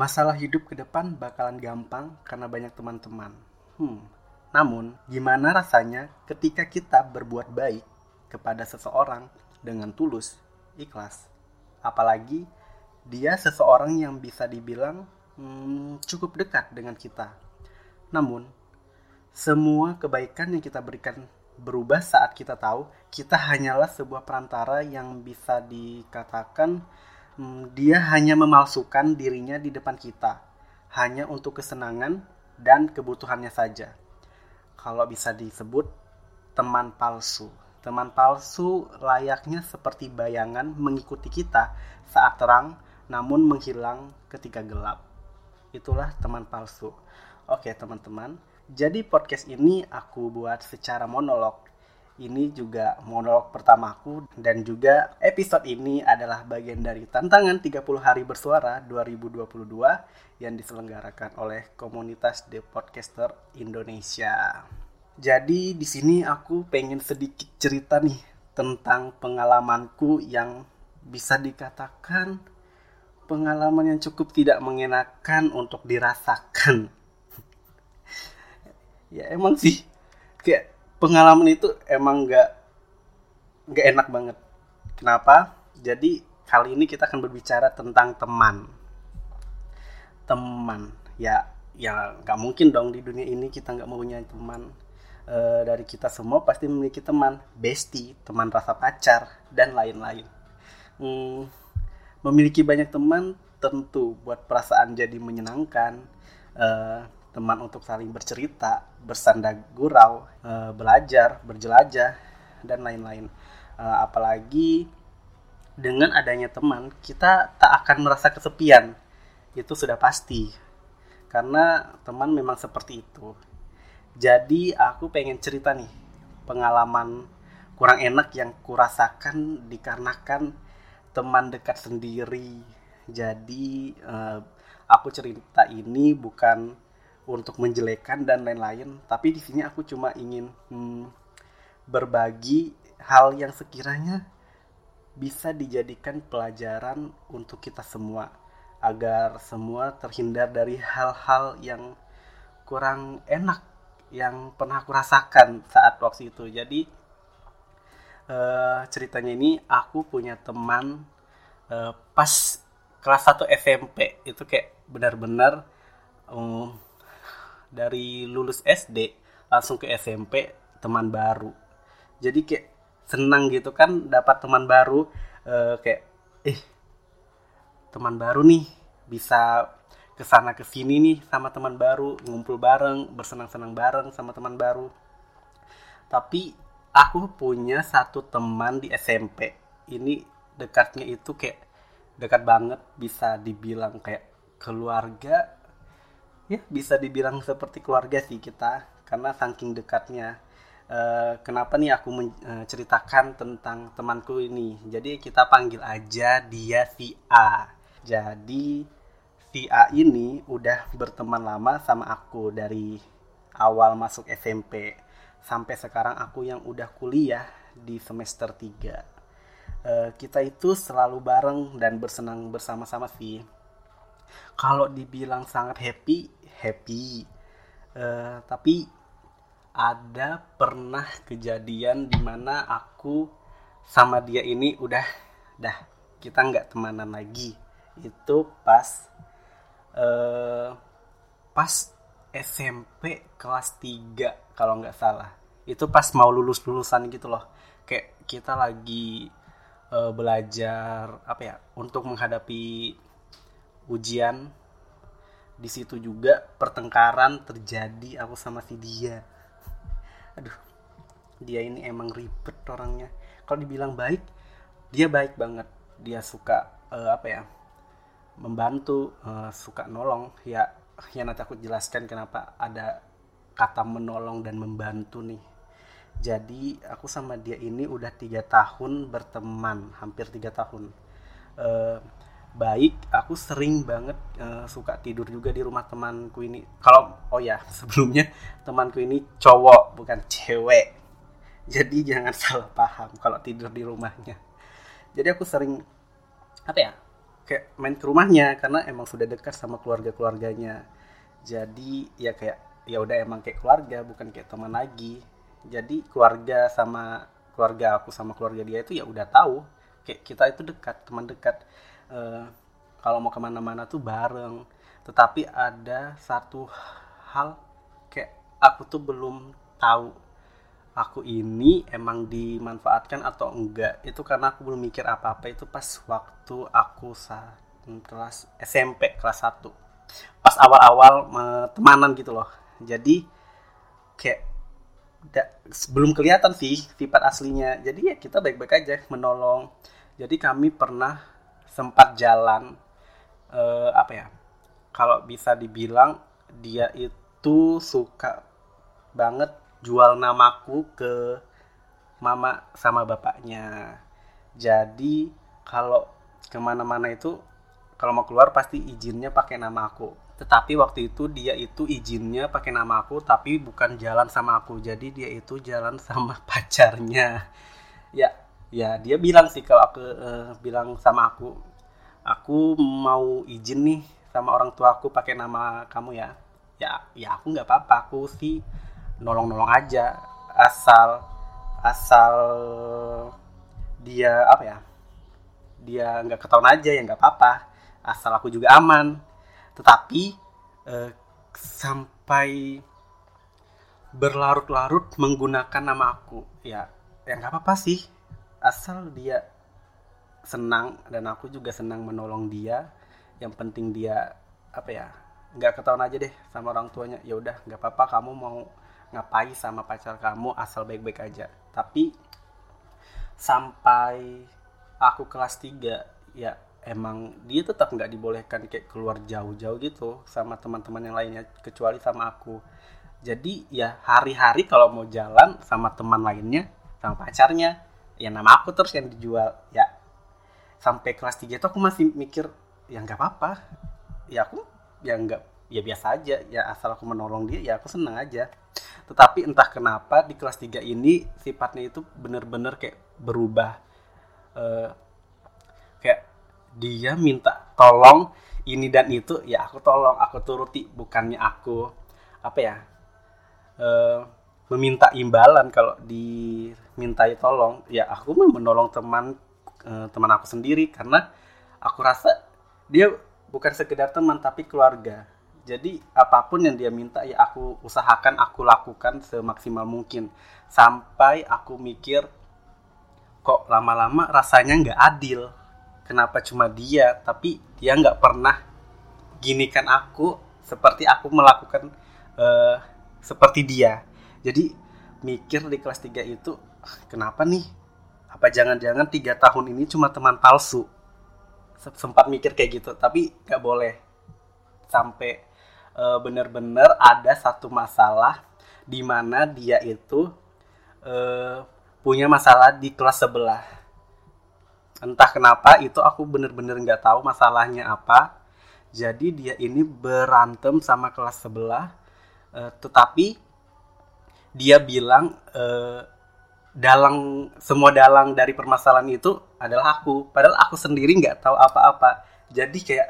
Masalah hidup ke depan bakalan gampang karena banyak teman-teman. Hmm. Namun, gimana rasanya ketika kita berbuat baik kepada seseorang dengan tulus, ikhlas? Apalagi dia seseorang yang bisa dibilang hmm, cukup dekat dengan kita. Namun, semua kebaikan yang kita berikan berubah saat kita tahu kita hanyalah sebuah perantara yang bisa dikatakan dia hanya memalsukan dirinya di depan kita, hanya untuk kesenangan dan kebutuhannya saja. Kalau bisa disebut teman palsu. Teman palsu layaknya seperti bayangan mengikuti kita saat terang, namun menghilang ketika gelap. Itulah teman palsu. Oke, teman-teman. Jadi podcast ini aku buat secara monolog ini juga monolog pertamaku dan juga episode ini adalah bagian dari tantangan 30 hari bersuara 2022 yang diselenggarakan oleh komunitas The Podcaster Indonesia. Jadi di sini aku pengen sedikit cerita nih tentang pengalamanku yang bisa dikatakan pengalaman yang cukup tidak mengenakan untuk dirasakan. ya emang sih kayak pengalaman itu emang nggak nggak enak banget. Kenapa? Jadi kali ini kita akan berbicara tentang teman. Teman, ya, ya nggak mungkin dong di dunia ini kita nggak punya teman. E, dari kita semua pasti memiliki teman, bestie, teman rasa pacar, dan lain-lain. Hmm, memiliki banyak teman tentu buat perasaan jadi menyenangkan. E, teman untuk saling bercerita, bersanda gurau, e, belajar, berjelajah, dan lain-lain. E, apalagi dengan adanya teman, kita tak akan merasa kesepian. Itu sudah pasti. Karena teman memang seperti itu. Jadi aku pengen cerita nih, pengalaman kurang enak yang kurasakan dikarenakan teman dekat sendiri. Jadi uh, aku cerita ini bukan untuk menjelekan dan lain-lain. Tapi di sini aku cuma ingin hmm, berbagi hal yang sekiranya bisa dijadikan pelajaran untuk kita semua. Agar semua terhindar dari hal-hal yang kurang enak yang pernah aku rasakan saat waktu itu. Jadi uh, ceritanya ini aku punya teman uh, pas kelas 1 SMP itu kayak benar-benar um, dari lulus SD langsung ke SMP teman baru. Jadi kayak senang gitu kan dapat teman baru uh, kayak eh teman baru nih bisa ke sana ke sini nih sama teman baru ngumpul bareng bersenang-senang bareng sama teman baru. Tapi aku punya satu teman di SMP ini dekatnya itu kayak dekat banget bisa dibilang kayak keluarga ya bisa dibilang seperti keluarga sih kita karena saking dekatnya. Uh, kenapa nih aku menceritakan tentang temanku ini? Jadi kita panggil aja dia si A. Jadi si A ini udah berteman lama sama aku dari awal masuk SMP sampai sekarang aku yang udah kuliah di semester 3 uh, eh, kita itu selalu bareng dan bersenang bersama-sama sih kalau dibilang sangat happy happy. Uh, tapi ada pernah kejadian di mana aku sama dia ini udah dah kita nggak temanan lagi. Itu pas uh, pas SMP kelas 3 kalau nggak salah. Itu pas mau lulus lulusan gitu loh. Kayak kita lagi uh, belajar apa ya untuk menghadapi ujian. Di situ juga pertengkaran terjadi aku sama si dia. Aduh dia ini emang ribet orangnya. Kalau dibilang baik dia baik banget. Dia suka uh, apa ya membantu uh, suka nolong. Ya ya nanti aku jelaskan kenapa ada kata menolong dan membantu nih. Jadi aku sama dia ini udah tiga tahun berteman hampir tiga tahun. Uh, baik aku sering banget uh, suka tidur juga di rumah temanku ini. Kalau oh ya sebelumnya temanku ini cowok bukan cewek. Jadi jangan salah paham kalau tidur di rumahnya. Jadi aku sering apa ya kayak main ke rumahnya karena emang sudah dekat sama keluarga keluarganya jadi ya kayak ya udah emang kayak keluarga bukan kayak teman lagi. Jadi keluarga sama keluarga aku sama keluarga dia itu ya udah tahu kayak kita itu dekat teman dekat uh, kalau mau ke mana-mana tuh bareng. Tetapi ada satu hal kayak aku tuh belum tahu aku ini emang dimanfaatkan atau enggak. Itu karena aku belum mikir apa-apa. Itu pas waktu aku saat kelas SMP kelas 1 pas awal-awal temanan gitu loh. Jadi kayak da, belum kelihatan sih sifat aslinya. Jadi ya kita baik-baik aja menolong. Jadi kami pernah sempat jalan uh, apa ya kalau bisa dibilang dia itu suka banget jual namaku ke mama sama bapaknya. Jadi kalau ke mana-mana itu kalau mau keluar pasti izinnya pakai nama aku. Tetapi waktu itu dia itu izinnya pakai nama aku tapi bukan jalan sama aku. Jadi dia itu jalan sama pacarnya. Ya ya dia bilang sih kalau aku uh, bilang sama aku aku mau izin nih sama orang tua aku pakai nama kamu ya. Ya ya aku nggak apa-apa aku sih nolong-nolong aja asal asal dia apa ya dia nggak ketahuan aja ya nggak apa-apa asal aku juga aman. Tetapi eh, sampai berlarut-larut menggunakan nama aku ya ya nggak apa-apa sih asal dia senang dan aku juga senang menolong dia yang penting dia apa ya nggak ketahuan aja deh sama orang tuanya. Ya udah nggak apa-apa kamu mau ngapain sama pacar kamu asal baik-baik aja. Tapi sampai aku kelas 3 ya emang dia tetap nggak dibolehkan kayak keluar jauh-jauh gitu sama teman-teman yang lainnya kecuali sama aku. Jadi ya hari-hari kalau mau jalan sama teman lainnya sama pacarnya ya nama aku terus yang dijual. Ya sampai kelas 3 itu aku masih mikir ya nggak apa-apa. Ya aku ya nggak ya biasa aja. Ya asal aku menolong dia ya aku seneng aja. Tetapi entah kenapa di kelas 3 ini sifatnya itu bener-bener kayak berubah. Uh, kayak dia minta tolong ini dan itu ya aku tolong aku turuti bukannya aku apa ya uh, meminta imbalan kalau dimintai tolong ya aku mau menolong teman eh, teman aku sendiri karena aku rasa dia bukan sekedar teman tapi keluarga. Jadi apa pun yang dia minta ya aku usahakan aku lakukan semaksimal mungkin. Sampai aku mikir kok lama-lama rasanya nggak adil? Kenapa cuma dia tapi dia nggak pernah ginikan aku seperti aku melakukan uh, seperti dia jadi mikir di kelas 3 itu kenapa nih? Apa jangan-jangan tiga tahun ini cuma teman palsu? Sempat mikir kayak gitu tapi nggak boleh. Sampai e, bener-bener ada satu masalah di mana dia itu e, punya masalah di kelas sebelah. Entah kenapa itu aku bener-bener nggak tahu masalahnya apa. Jadi dia ini berantem sama kelas sebelah e, tetapi dia bilang uh, dalang semua dalang dari permasalahan itu adalah aku. Padahal aku sendiri nggak tahu apa-apa. Jadi kayak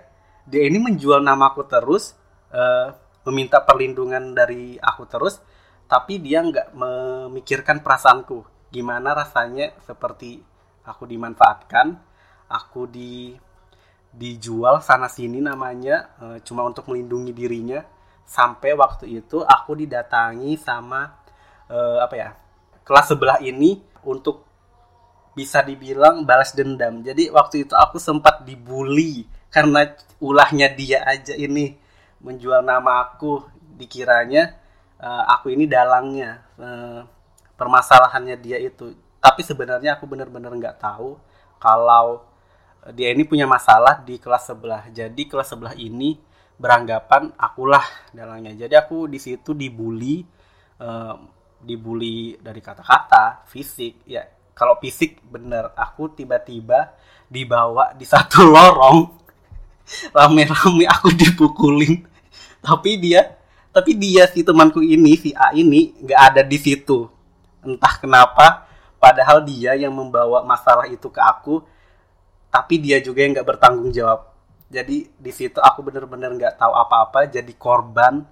dia ini menjual namaku terus uh, meminta perlindungan dari aku terus tapi dia nggak memikirkan perasaanku. Gimana rasanya seperti aku dimanfaatkan aku di dijual sana sini namanya uh, cuma untuk melindungi dirinya. Sampai waktu itu aku didatangi sama uh, apa ya kelas sebelah ini untuk bisa dibilang balas dendam jadi waktu itu aku sempat dibully karena ulahnya dia aja ini menjual nama aku dikiranya uh, aku ini dalangnya uh, permasalahannya dia itu tapi sebenarnya aku benar-benar nggak tahu kalau dia ini punya masalah di kelas sebelah. Jadi kelas sebelah ini beranggapan akulah dalangnya. Jadi aku di situ dibully, uh, dibully dari kata-kata, fisik. Ya kalau fisik bener, aku tiba-tiba dibawa di satu lorong, rame-rame aku dipukulin. Tapi dia, tapi dia si temanku ini, si A ini nggak ada di situ. Entah kenapa, padahal dia yang membawa masalah itu ke aku tapi dia juga yang nggak bertanggung jawab jadi di situ aku bener-bener nggak tahu apa-apa jadi korban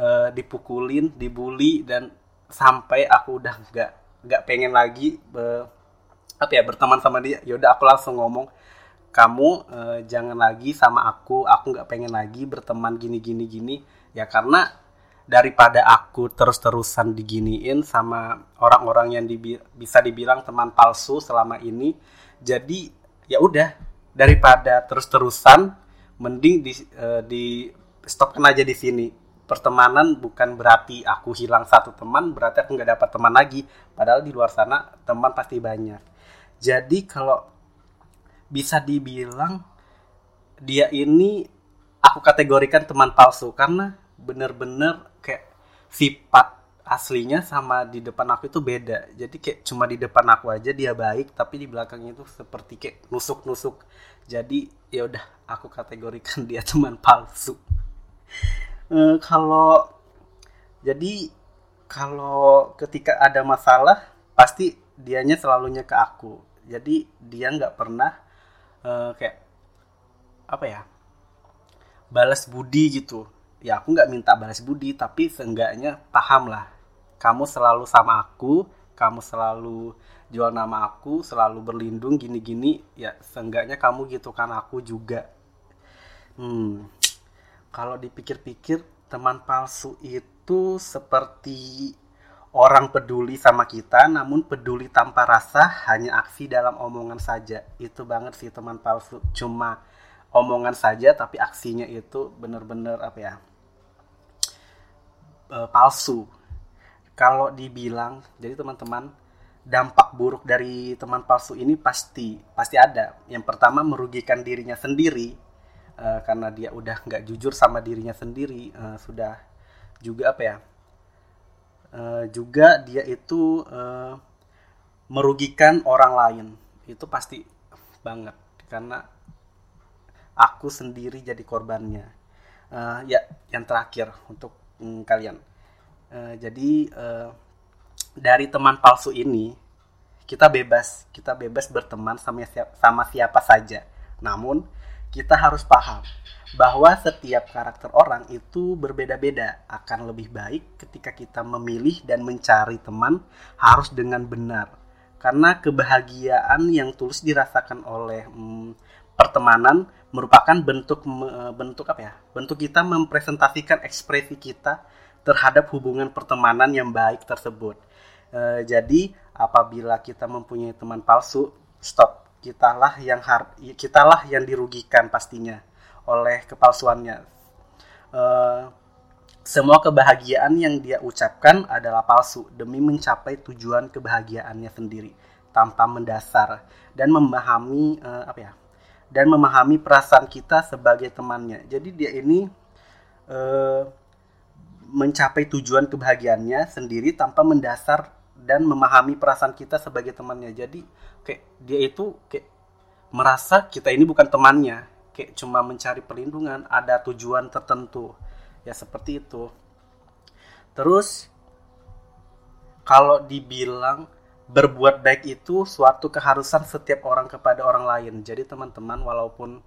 uh, dipukulin dibully dan sampai aku udah nggak nggak pengen lagi be, apa ya berteman sama dia yaudah aku langsung ngomong kamu uh, jangan lagi sama aku aku nggak pengen lagi berteman gini gini gini. Ya karena daripada aku terus-terusan diginiin sama orang-orang yang dibi bisa dibilang teman palsu selama ini jadi ya udah daripada terus-terusan mending di uh, di stopkan aja di sini pertemanan bukan berarti aku hilang satu teman berarti aku nggak dapat teman lagi. Padahal di luar sana teman pasti banyak. Jadi kalau bisa dibilang dia ini aku kategorikan teman palsu. Karena bener-bener kayak sifat aslinya sama di depan aku itu beda. Jadi kayak cuma di depan aku aja dia baik tapi di belakangnya itu seperti kayak nusuk nusuk jadi ya udah aku kategorikan dia teman palsu e, kalau jadi kalau ketika ada masalah pasti dianya selalunya ke aku. Jadi dia nggak pernah e, kayak apa ya balas budi gitu. Ya aku nggak minta balas budi tapi seenggaknya paham lah. Kamu selalu sama aku kamu selalu jual nama aku selalu berlindung gini-gini ya seenggaknya kamu gitu kan aku juga. Hmm kalau dipikir-pikir teman palsu itu seperti orang peduli sama kita namun peduli tanpa rasa hanya aksi dalam omongan saja. Itu banget sih teman palsu. Cuma omongan saja tapi aksinya itu bener-bener apa ya e, palsu. Kalau dibilang jadi teman-teman dampak buruk dari teman palsu ini pasti pasti ada. Yang pertama merugikan dirinya sendiri uh, karena dia udah nggak jujur sama dirinya sendiri uh, sudah juga apa ya uh, juga dia itu uh, merugikan orang lain. Itu pasti banget karena aku sendiri jadi korbannya. Uh, ya yang terakhir untuk um, kalian. Uh, jadi uh, dari teman palsu ini kita bebas, kita bebas berteman sama siapa, sama siapa saja. Namun kita harus paham bahwa setiap karakter orang itu berbeda-beda. Akan lebih baik ketika kita memilih dan mencari teman harus dengan benar. Karena kebahagiaan yang tulus dirasakan oleh hmm, pertemanan merupakan bentuk bentuk apa ya? Bentuk kita mempresentasikan ekspresi kita terhadap hubungan pertemanan yang baik tersebut. E, jadi apabila kita mempunyai teman palsu, stop. Kitalah yang har kitalah yang dirugikan pastinya oleh kepalsuannya. E, semua kebahagiaan yang dia ucapkan adalah palsu demi mencapai tujuan kebahagiaannya sendiri tanpa mendasar dan memahami e, apa ya? Dan memahami perasaan kita sebagai temannya. Jadi dia ini uh, mencapai tujuan kebahagiaannya sendiri tanpa mendasar dan memahami perasaan kita sebagai temannya. Jadi kayak dia itu kayak merasa kita ini bukan temannya, kayak cuma mencari perlindungan, ada tujuan tertentu. Ya seperti itu. Terus kalau dibilang berbuat baik itu suatu keharusan setiap orang kepada orang lain. Jadi teman-teman walaupun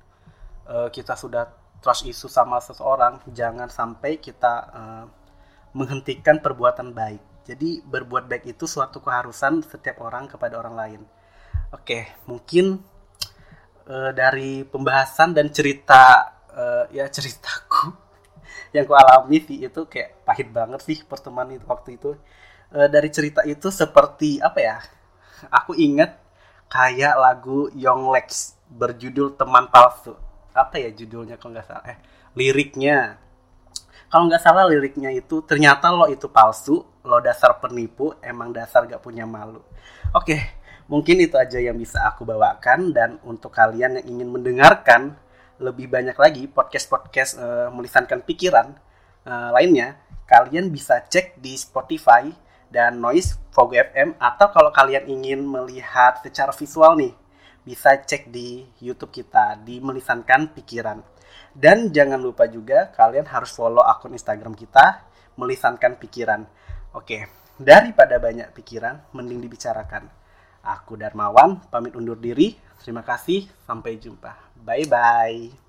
uh, kita sudah trust isu sama seseorang, jangan sampai kita uh, menghentikan perbuatan baik. Jadi berbuat baik itu suatu keharusan setiap orang kepada orang lain. Oke, mungkin uh, dari pembahasan dan cerita uh, ya ceritaku yang ku alami sih itu kayak pahit banget sih pertemuan itu waktu itu. Uh, dari cerita itu seperti apa ya aku ingat kayak lagu Young Lex berjudul teman palsu. Apa ya judulnya kalau nggak salah eh liriknya kalau nggak salah liriknya itu ternyata lo itu palsu lo dasar penipu emang dasar gak punya malu. Oke mungkin itu aja yang bisa aku bawakan dan untuk kalian yang ingin mendengarkan lebih banyak lagi podcast-podcast uh, melisankan pikiran uh, lainnya kalian bisa cek di Spotify dan Noise Fogo FM atau kalau kalian ingin melihat secara visual nih bisa cek di YouTube kita di melisankan pikiran dan jangan lupa juga kalian harus follow akun Instagram kita, melisankan pikiran. Oke, daripada banyak pikiran, mending dibicarakan. Aku Darmawan, pamit undur diri. Terima kasih, sampai jumpa. Bye-bye.